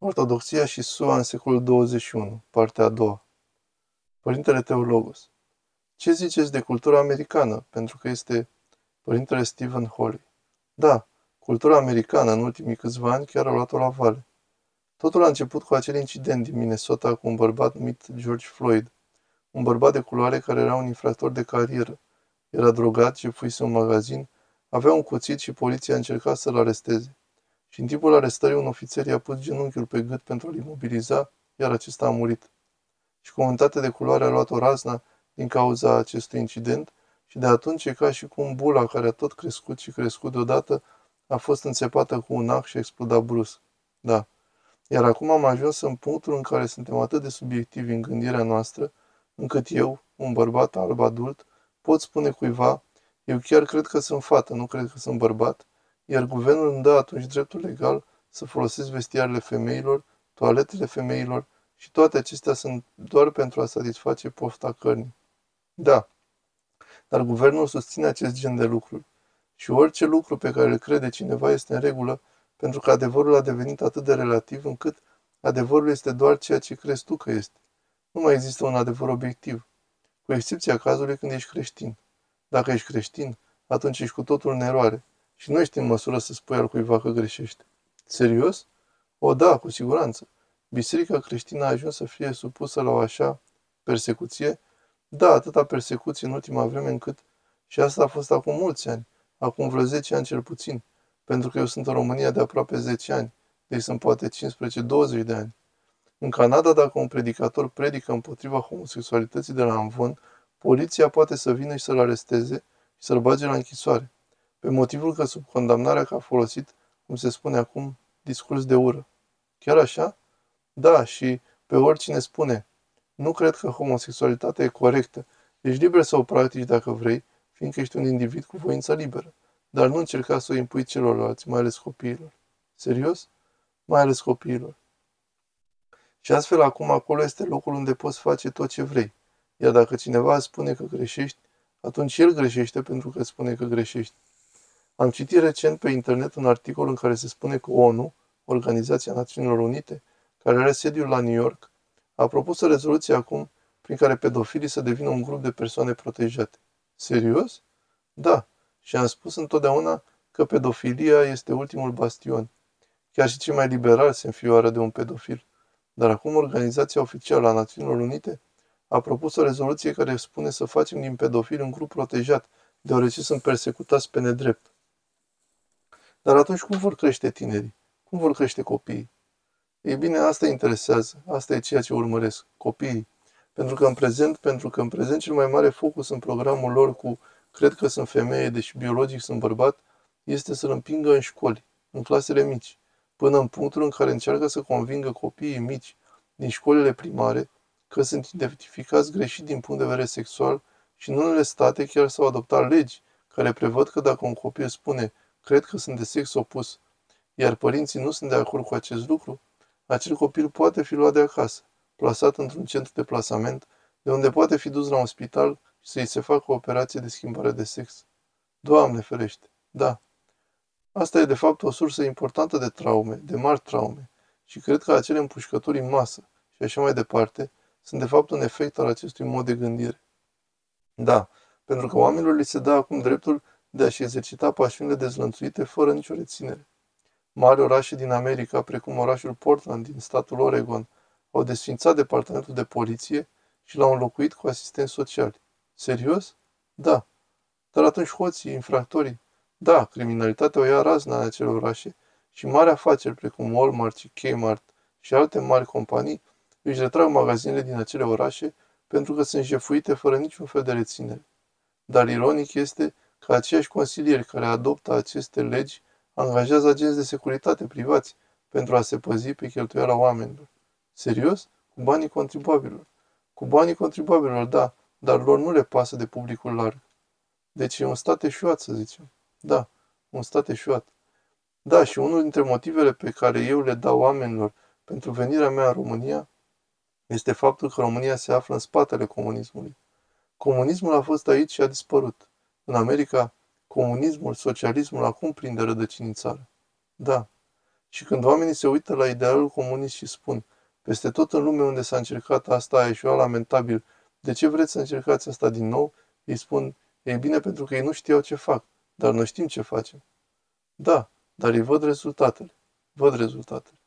Ortodoxia și SUA în secolul 21, partea a doua. Părintele Teologos. Ce ziceți de cultura americană? Pentru că este Părintele Stephen Holly. Da, cultura americană în ultimii câțiva ani chiar a luat-o la vale. Totul a început cu acel incident din Minnesota cu un bărbat numit George Floyd, un bărbat de culoare care era un infractor de carieră. Era drogat și fuise un magazin, avea un cuțit și poliția a încercat să-l aresteze și în timpul arestării un ofițer i-a pus genunchiul pe gât pentru a-l imobiliza, iar acesta a murit. Și comunitatea de culoare a luat o razna din cauza acestui incident și de atunci e ca și cum bula care a tot crescut și crescut deodată a fost înțepată cu un ac și a explodat brusc. Da. Iar acum am ajuns în punctul în care suntem atât de subiectivi în gândirea noastră, încât eu, un bărbat alb adult, pot spune cuiva, eu chiar cred că sunt fată, nu cred că sunt bărbat, iar guvernul îmi dă atunci dreptul legal să folosesc vestiarele femeilor, toaletele femeilor și toate acestea sunt doar pentru a satisface pofta cărnii. Da, dar guvernul susține acest gen de lucruri. Și orice lucru pe care îl crede cineva este în regulă, pentru că adevărul a devenit atât de relativ încât adevărul este doar ceea ce crezi tu că este. Nu mai există un adevăr obiectiv, cu excepția cazului când ești creștin. Dacă ești creștin, atunci ești cu totul în eroare și nu ești în măsură să spui al cuiva că greșește. Serios? O, da, cu siguranță. Biserica creștină a ajuns să fie supusă la o așa persecuție? Da, atâta persecuție în ultima vreme încât și asta a fost acum mulți ani, acum vreo 10 ani cel puțin, pentru că eu sunt în România de aproape 10 ani, deci sunt poate 15-20 de ani. În Canada, dacă un predicator predică împotriva homosexualității de la Amvon, poliția poate să vină și să-l aresteze și să-l bage la închisoare pe motivul că sub condamnarea că a folosit, cum se spune acum, discurs de ură. Chiar așa? Da, și pe oricine spune, nu cred că homosexualitatea e corectă, ești liber să o practici dacă vrei, fiindcă ești un individ cu voință liberă, dar nu încerca să o impui celorlalți, mai ales copiilor. Serios? Mai ales copiilor. Și astfel acum acolo este locul unde poți face tot ce vrei. Iar dacă cineva îți spune că greșești, atunci el greșește pentru că îți spune că greșești. Am citit recent pe internet un articol în care se spune că ONU, Organizația Națiunilor Unite, care are sediul la New York, a propus o rezoluție acum prin care pedofilii să devină un grup de persoane protejate. Serios? Da. Și am spus întotdeauna că pedofilia este ultimul bastion. Chiar și cei mai liberali se înfioară de un pedofil. Dar acum Organizația Oficială a Națiunilor Unite a propus o rezoluție care spune să facem din pedofil un grup protejat, deoarece sunt persecutați pe nedrept. Dar atunci cum vor crește tinerii? Cum vor crește copiii? Ei bine, asta interesează, asta e ceea ce urmăresc, copiii. Pentru că în prezent, pentru că în prezent cel mai mare focus în programul lor cu cred că sunt femeie, deși biologic sunt bărbat, este să-l împingă în școli, în clasele mici, până în punctul în care încearcă să convingă copiii mici din școlile primare că sunt identificați greșit din punct de vedere sexual și în unele state chiar s-au adoptat legi care prevăd că dacă un copil spune cred că sunt de sex opus, iar părinții nu sunt de acord cu acest lucru, acel copil poate fi luat de acasă, plasat într-un centru de plasament, de unde poate fi dus la un spital și să-i se facă o operație de schimbare de sex. Doamne ferește, da. Asta e de fapt o sursă importantă de traume, de mari traume, și cred că acele împușcături în masă și așa mai departe sunt de fapt un efect al acestui mod de gândire. Da, pentru că oamenilor li se dă acum dreptul de a-și exercita pasiunile dezlănțuite fără nicio reținere. Mari orașe din America, precum orașul Portland din statul Oregon, au desfințat departamentul de poliție și l-au înlocuit cu asistenți sociali. Serios? Da. Dar atunci hoții, infractorii? Da, criminalitatea o ia razna în acele orașe și mari afaceri precum Walmart și Kmart și alte mari companii își retrag magazinele din acele orașe pentru că sunt jefuite fără niciun fel de reținere. Dar ironic este că aceiași consilieri care adoptă aceste legi angajează agenți de securitate privați pentru a se păzi pe cheltuiala oamenilor. Serios? Cu banii contribuabilor. Cu banii contribuabilor, da, dar lor nu le pasă de publicul larg. Deci e un stat eșuat, să zicem. Da, un stat eșuat. Da, și unul dintre motivele pe care eu le dau oamenilor pentru venirea mea în România este faptul că România se află în spatele comunismului. Comunismul a fost aici și a dispărut. În America, comunismul, socialismul acum prinde rădăcini în țară. Da. Și când oamenii se uită la idealul comunist și spun, peste tot în lume unde s-a încercat asta a ieșuat lamentabil, de ce vreți să încercați asta din nou? Îi spun, e bine pentru că ei nu știau ce fac, dar noi știm ce facem. Da, dar îi văd rezultatele. Văd rezultatele.